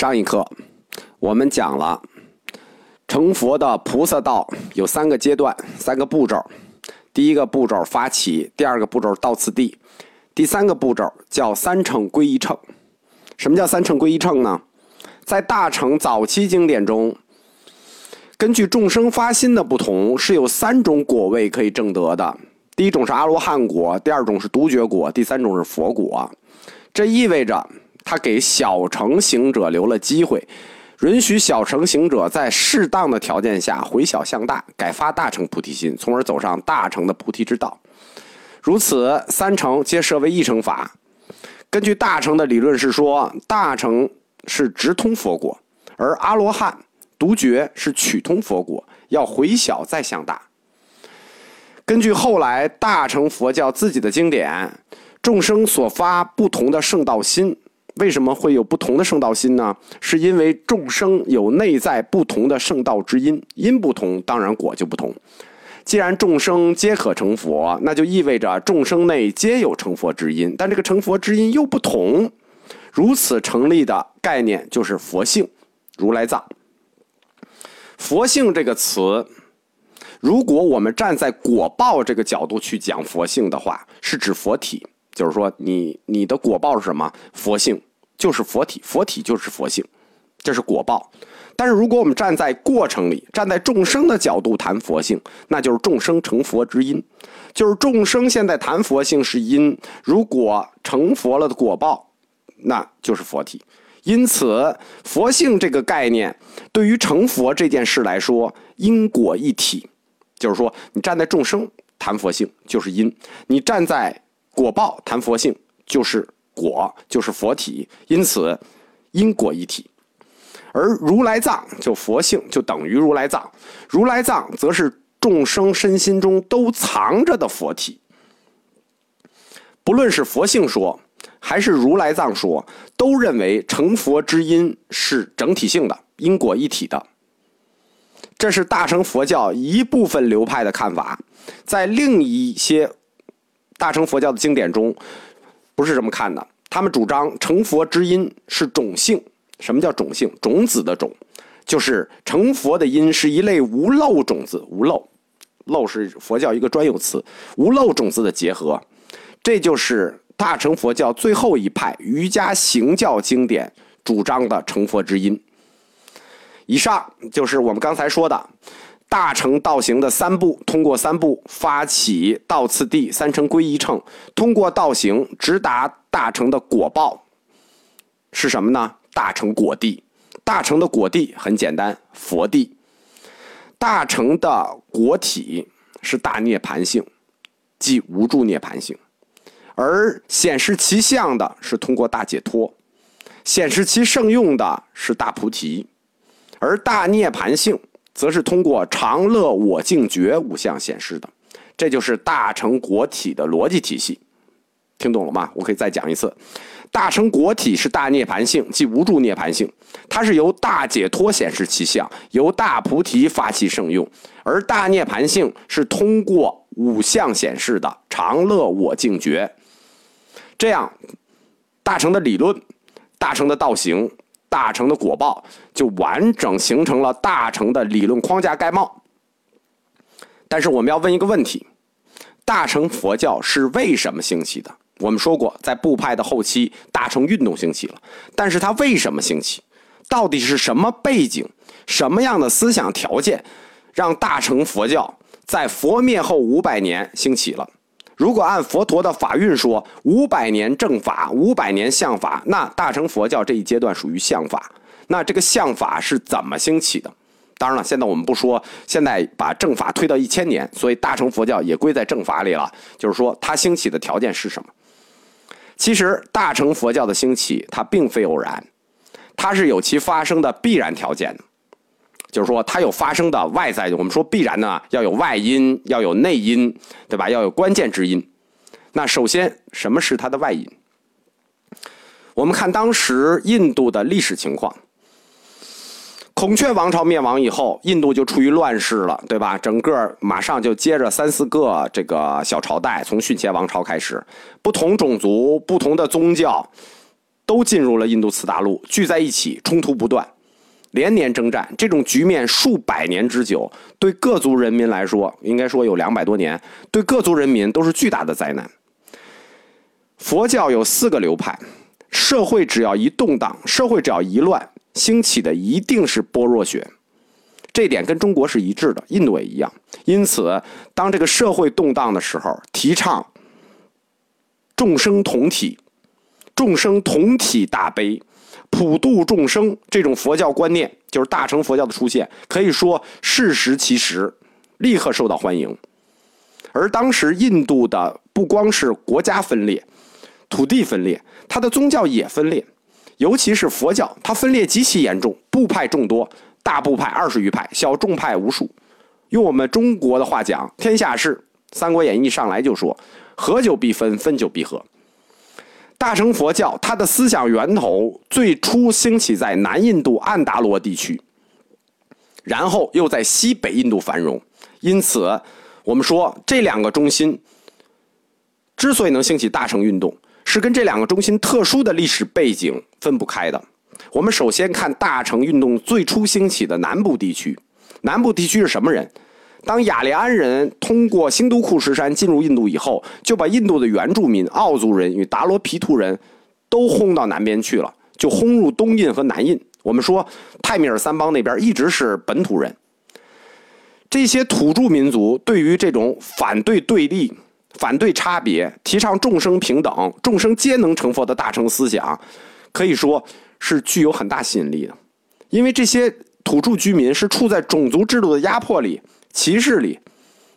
上一课我们讲了成佛的菩萨道有三个阶段、三个步骤。第一个步骤发起，第二个步骤到此地，第三个步骤叫三乘归一乘。什么叫三乘归一乘呢？在大乘早期经典中，根据众生发心的不同，是有三种果位可以证得的。第一种是阿罗汉果，第二种是独觉果，第三种是佛果。这意味着他给小乘行者留了机会，允许小乘行者在适当的条件下回小向大，改发大乘菩提心，从而走上大乘的菩提之道。如此，三乘皆设为一乘法。根据大乘的理论是说，大乘是直通佛果，而阿罗汉、独觉是曲通佛果，要回小再向大。根据后来大乘佛教自己的经典，众生所发不同的圣道心，为什么会有不同的圣道心呢？是因为众生有内在不同的圣道之因，因不同，当然果就不同。既然众生皆可成佛，那就意味着众生内皆有成佛之因，但这个成佛之因又不同，如此成立的概念就是佛性，如来藏。佛性这个词。如果我们站在果报这个角度去讲佛性的话，是指佛体，就是说你你的果报是什么？佛性就是佛体，佛体就是佛性，这是果报。但是如果我们站在过程里，站在众生的角度谈佛性，那就是众生成佛之因，就是众生现在谈佛性是因，如果成佛了的果报，那就是佛体。因此，佛性这个概念对于成佛这件事来说，因果一体。就是说，你站在众生谈佛性就是因，你站在果报谈佛性就是果，就是佛体。因此，因果一体。而如来藏就佛性就等于如来藏，如来藏则是众生身心中都藏着的佛体。不论是佛性说还是如来藏说，都认为成佛之因是整体性的，因果一体的。这是大乘佛教一部分流派的看法，在另一些大乘佛教的经典中，不是这么看的。他们主张成佛之因是种性。什么叫种性？种子的种，就是成佛的因是一类无漏种子。无漏，漏是佛教一个专有词。无漏种子的结合，这就是大乘佛教最后一派瑜伽行教经典主张的成佛之因。以上就是我们刚才说的大乘道行的三步，通过三步发起道次第，三乘归一乘，通过道行直达大乘的果报，是什么呢？大乘果地。大乘的果地很简单，佛地。大乘的果体是大涅盘性，即无住涅盘性，而显示其相的是通过大解脱，显示其圣用的是大菩提。而大涅盘性，则是通过常乐我净觉五相显示的，这就是大乘果体的逻辑体系。听懂了吗？我可以再讲一次：大乘果体是大涅盘性，即无住涅盘性，它是由大解脱显示其相，由大菩提发起圣用；而大涅盘性是通过五相显示的常乐我净觉。这样，大乘的理论，大乘的道行。大乘的果报就完整形成了大乘的理论框架概貌。但是我们要问一个问题：大乘佛教是为什么兴起的？我们说过，在部派的后期，大乘运动兴起了。但是它为什么兴起？到底是什么背景、什么样的思想条件，让大乘佛教在佛灭后五百年兴起了？如果按佛陀的法运说，五百年正法，五百年相法，那大乘佛教这一阶段属于相法。那这个相法是怎么兴起的？当然了，现在我们不说，现在把正法推到一千年，所以大乘佛教也归在正法里了。就是说，它兴起的条件是什么？其实，大乘佛教的兴起，它并非偶然，它是有其发生的必然条件的。就是说，它有发生的外在，我们说必然呢，要有外因，要有内因，对吧？要有关键之因。那首先，什么是它的外因？我们看当时印度的历史情况。孔雀王朝灭亡以后，印度就处于乱世了，对吧？整个马上就接着三四个这个小朝代，从逊茄王朝开始，不同种族、不同的宗教都进入了印度次大陆，聚在一起，冲突不断，连年征战。这种局面数百年之久，对各族人民来说，应该说有两百多年，对各族人民都是巨大的灾难。佛教有四个流派，社会只要一动荡，社会只要一乱，兴起的一定是般若学。这点跟中国是一致的，印度也一样。因此，当这个社会动荡的时候，提倡众生同体、众生同体大悲、普度众生这种佛教观念，就是大乘佛教的出现，可以说适时其时，立刻受到欢迎。而当时印度的不光是国家分裂。土地分裂，它的宗教也分裂，尤其是佛教，它分裂极其严重，部派众多，大部派二十余派，小众派无数。用我们中国的话讲，天下事，《三国演义》上来就说：合久必分，分久必合。大乘佛教它的思想源头最初兴起在南印度安达罗地区，然后又在西北印度繁荣。因此，我们说这两个中心之所以能兴起大乘运动。是跟这两个中心特殊的历史背景分不开的。我们首先看大乘运动最初兴起的南部地区。南部地区是什么人？当雅利安人通过新都库什山进入印度以后，就把印度的原住民奥族人与达罗毗荼人都轰到南边去了，就轰入东印和南印。我们说泰米尔三邦那边一直是本土人。这些土著民族对于这种反对对立。反对差别，提倡众生平等、众生皆能成佛的大乘思想，可以说是具有很大吸引力的。因为这些土著居民是处在种族制度的压迫里、歧视里，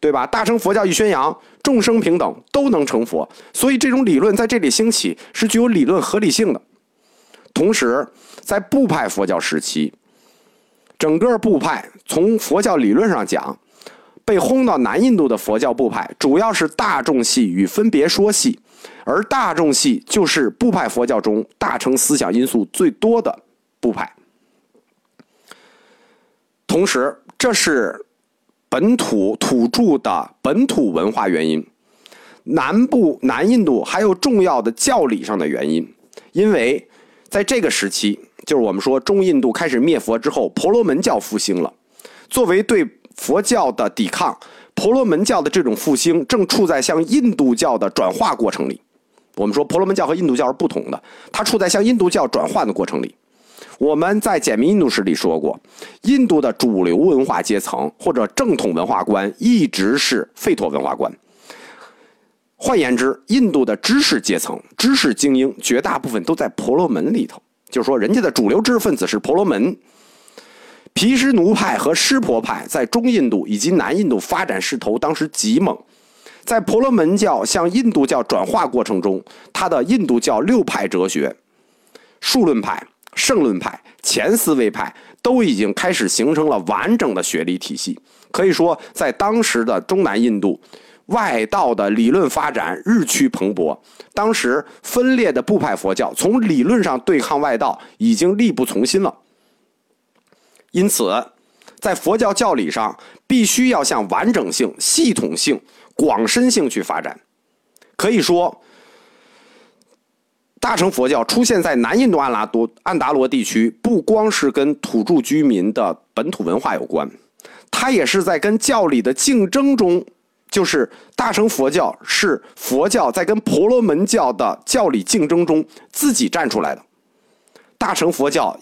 对吧？大乘佛教一宣扬众生平等，都能成佛，所以这种理论在这里兴起是具有理论合理性的。同时，在部派佛教时期，整个部派从佛教理论上讲。被轰到南印度的佛教部派，主要是大众系与分别说系，而大众系就是部派佛教中大乘思想因素最多的部派。同时，这是本土土著的本土文化原因。南部南印度还有重要的教理上的原因，因为在这个时期，就是我们说中印度开始灭佛之后，婆罗门教复兴了，作为对。佛教的抵抗，婆罗门教的这种复兴正处在向印度教的转化过程里。我们说婆罗门教和印度教是不同的，它处在向印度教转换的过程里。我们在简明印度史里说过，印度的主流文化阶层或者正统文化观一直是吠陀文化观。换言之，印度的知识阶层、知识精英绝大部分都在婆罗门里头，就是说，人家的主流知识分子是婆罗门。毗湿奴派和湿婆派在中印度以及南印度发展势头当时极猛，在婆罗门教向印度教转化过程中，它的印度教六派哲学——数论派、胜论派、前思维派——都已经开始形成了完整的学理体系。可以说，在当时的中南印度，外道的理论发展日趋蓬勃。当时分裂的部派佛教从理论上对抗外道，已经力不从心了。因此，在佛教教理上，必须要向完整性、系统性、广深性去发展。可以说，大乘佛教出现在南印度安拉多安达罗地区，不光是跟土著居民的本土文化有关，它也是在跟教理的竞争中，就是大乘佛教是佛教在跟婆罗门教的教理竞争中自己站出来的。大乘佛教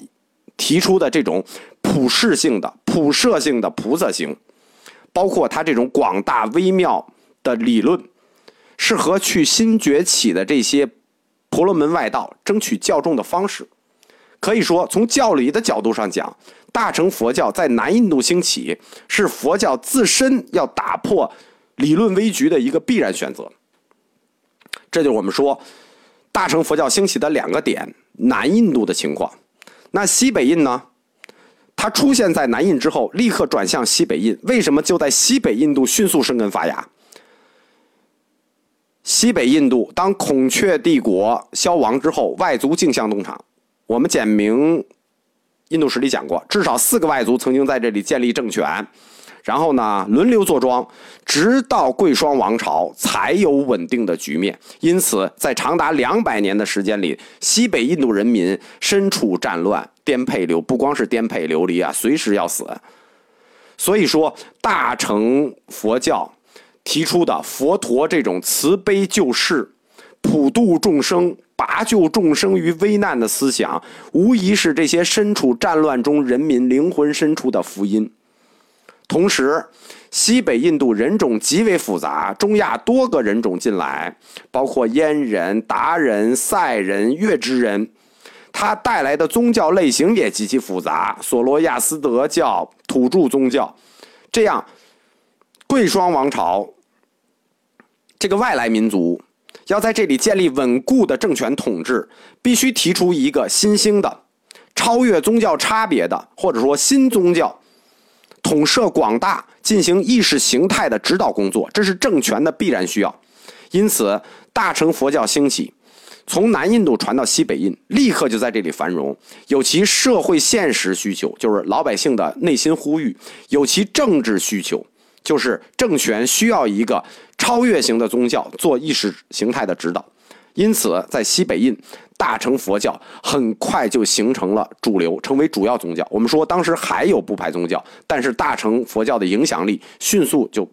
提出的这种。普世性的、普摄性的菩萨行，包括他这种广大微妙的理论，是和去新崛起的这些婆罗门外道争取教众的方式。可以说，从教理的角度上讲，大乘佛教在南印度兴起，是佛教自身要打破理论危局的一个必然选择。这就是我们说大乘佛教兴起的两个点：南印度的情况。那西北印呢？它出现在南印之后，立刻转向西北印。为什么就在西北印度迅速生根发芽？西北印度当孔雀帝国消亡之后，外族竞相东厂。我们简明印度史里讲过，至少四个外族曾经在这里建立政权，然后呢轮流坐庄，直到贵霜王朝才有稳定的局面。因此，在长达两百年的时间里，西北印度人民身处战乱、颠沛流，不光是颠沛流离啊，随时要死。所以说，大乘佛教提出的佛陀这种慈悲救世、普度众生。拔救众生于危难的思想，无疑是这些身处战乱中人民灵魂深处的福音。同时，西北印度人种极为复杂，中亚多个人种进来，包括燕人、达人、塞人、月支人，它带来的宗教类型也极其复杂，索罗亚斯德教、土著宗教，这样，贵霜王朝这个外来民族。要在这里建立稳固的政权统治，必须提出一个新兴的、超越宗教差别的，或者说新宗教，统摄广大，进行意识形态的指导工作，这是政权的必然需要。因此，大乘佛教兴起，从南印度传到西北印，立刻就在这里繁荣，有其社会现实需求，就是老百姓的内心呼吁；有其政治需求。就是政权需要一个超越型的宗教做意识形态的指导，因此在西北印，大乘佛教很快就形成了主流，成为主要宗教。我们说当时还有不排宗教，但是大乘佛教的影响力迅速就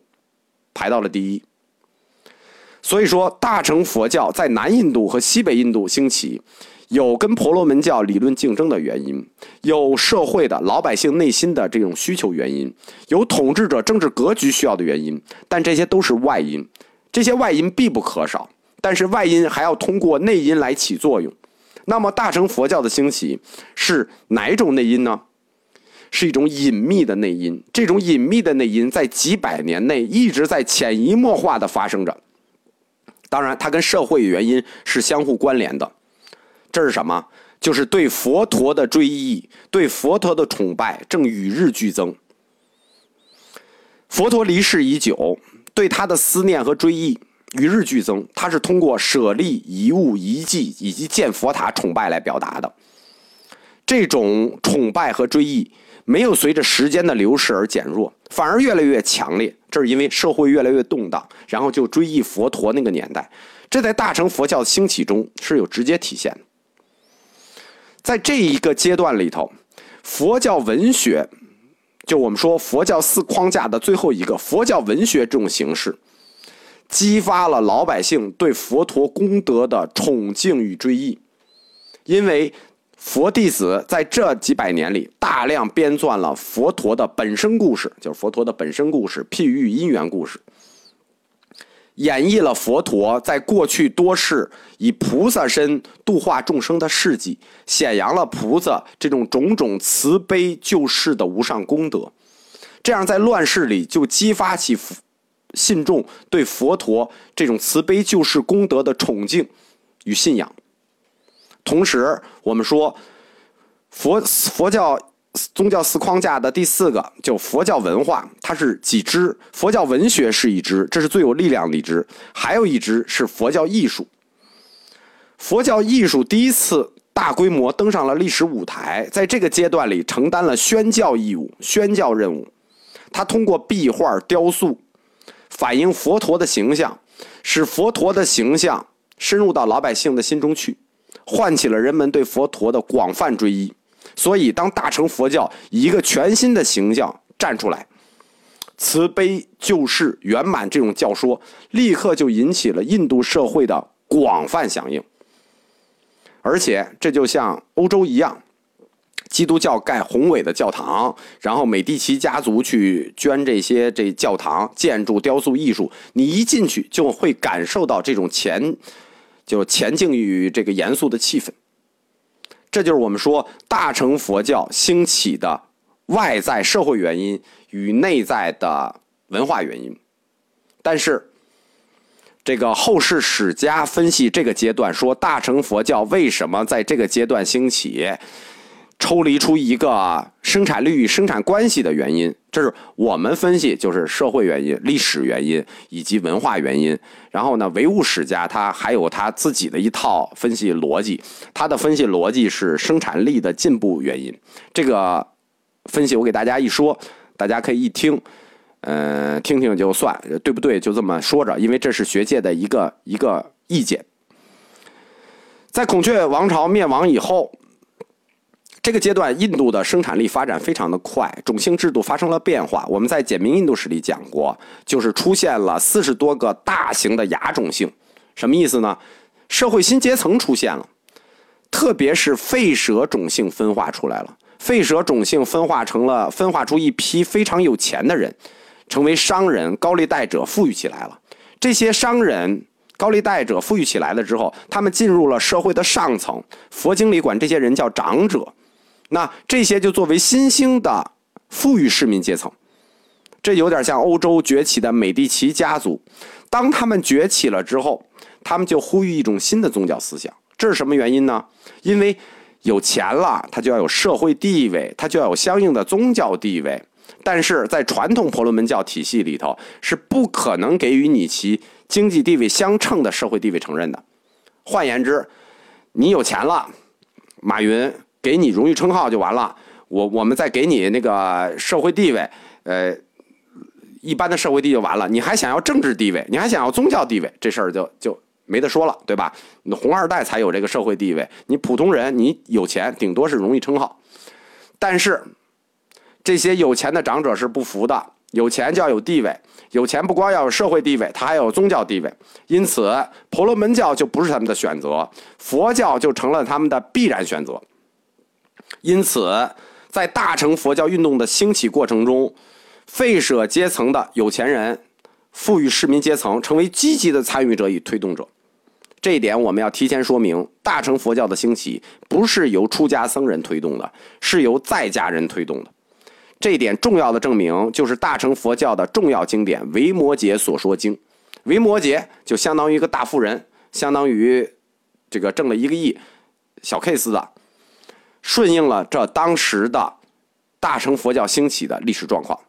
排到了第一。所以说，大乘佛教在南印度和西北印度兴起。有跟婆罗门教理论竞争的原因，有社会的老百姓内心的这种需求原因，有统治者政治格局需要的原因，但这些都是外因，这些外因必不可少，但是外因还要通过内因来起作用。那么大乘佛教的兴起是哪一种内因呢？是一种隐秘的内因，这种隐秘的内因在几百年内一直在潜移默化的发生着。当然，它跟社会原因是相互关联的。这是什么？就是对佛陀的追忆，对佛陀的崇拜正与日俱增。佛陀离世已久，对他的思念和追忆与日俱增。他是通过舍利、遗物、遗迹以及建佛塔崇拜来表达的。这种崇拜和追忆没有随着时间的流逝而减弱，反而越来越强烈。这是因为社会越来越动荡，然后就追忆佛陀那个年代。这在大乘佛教兴起中是有直接体现的。在这一个阶段里头，佛教文学，就我们说佛教四框架的最后一个佛教文学这种形式，激发了老百姓对佛陀功德的崇敬与追忆。因为佛弟子在这几百年里大量编撰了佛陀的本身故事，就是佛陀的本身故事、譬喻、因缘故事。演绎了佛陀在过去多世以菩萨身度化众生的事迹，显扬了菩萨这种种种慈悲救世的无上功德。这样在乱世里就激发起信众对佛陀这种慈悲救世功德的崇敬与信仰。同时，我们说佛佛教。宗教四框架的第四个，就佛教文化，它是几支？佛教文学是一支，这是最有力量的一支；还有一支是佛教艺术。佛教艺术第一次大规模登上了历史舞台，在这个阶段里承担了宣教义务、宣教任务。它通过壁画、雕塑，反映佛陀的形象，使佛陀的形象深入到老百姓的心中去，唤起了人们对佛陀的广泛追忆。所以，当大乘佛教以一个全新的形象站出来，慈悲救世圆满这种教说，立刻就引起了印度社会的广泛响应。而且，这就像欧洲一样，基督教盖宏伟的教堂，然后美第奇家族去捐这些这教堂建筑、雕塑艺术，你一进去就会感受到这种前，就前进与这个严肃的气氛。这就是我们说大乘佛教兴起的外在社会原因与内在的文化原因，但是这个后世史家分析这个阶段，说大乘佛教为什么在这个阶段兴起？抽离出一个生产力与生产关系的原因，这是我们分析，就是社会原因、历史原因以及文化原因。然后呢，唯物史家他还有他自己的一套分析逻辑，他的分析逻辑是生产力的进步原因。这个分析我给大家一说，大家可以一听，呃，听听就算，对不对？就这么说着，因为这是学界的一个一个意见。在孔雀王朝灭亡以后，这个阶段印度的生产力发展非常的快，种姓制度发生了变化。我们在简明印度史里讲过，就是出现了四十多个大型的亚种姓，什么意思呢？社会新阶层出现了，特别是吠舍种姓分化出来了。吠舍种姓分化成了分化出一批非常有钱的人。成为商人、高利贷者，富裕起来了。这些商人、高利贷者富裕起来了之后，他们进入了社会的上层。佛经里管这些人叫长者。那这些就作为新兴的富裕市民阶层。这有点像欧洲崛起的美第奇家族。当他们崛起了之后，他们就呼吁一种新的宗教思想。这是什么原因呢？因为有钱了，他就要有社会地位，他就要有相应的宗教地位。但是在传统婆罗门教体系里头，是不可能给予你其经济地位相称的社会地位承认的。换言之，你有钱了，马云给你荣誉称号就完了，我我们再给你那个社会地位，呃，一般的社会地位就完了。你还想要政治地位，你还想要宗教地位，这事儿就就没得说了，对吧？你红二代才有这个社会地位，你普通人你有钱，顶多是荣誉称号，但是。这些有钱的长者是不服的，有钱就要有地位，有钱不光要有社会地位，他还有宗教地位。因此，婆罗门教就不是他们的选择，佛教就成了他们的必然选择。因此，在大乘佛教运动的兴起过程中，废舍阶层的有钱人、富裕市民阶层成为积极的参与者与推动者。这一点我们要提前说明：大乘佛教的兴起不是由出家僧人推动的，是由在家人推动的。这一点重要的证明，就是大乘佛教的重要经典《维摩诘所说经》。维摩诘就相当于一个大富人，相当于这个挣了一个亿，小 case 的，顺应了这当时的大乘佛教兴起的历史状况。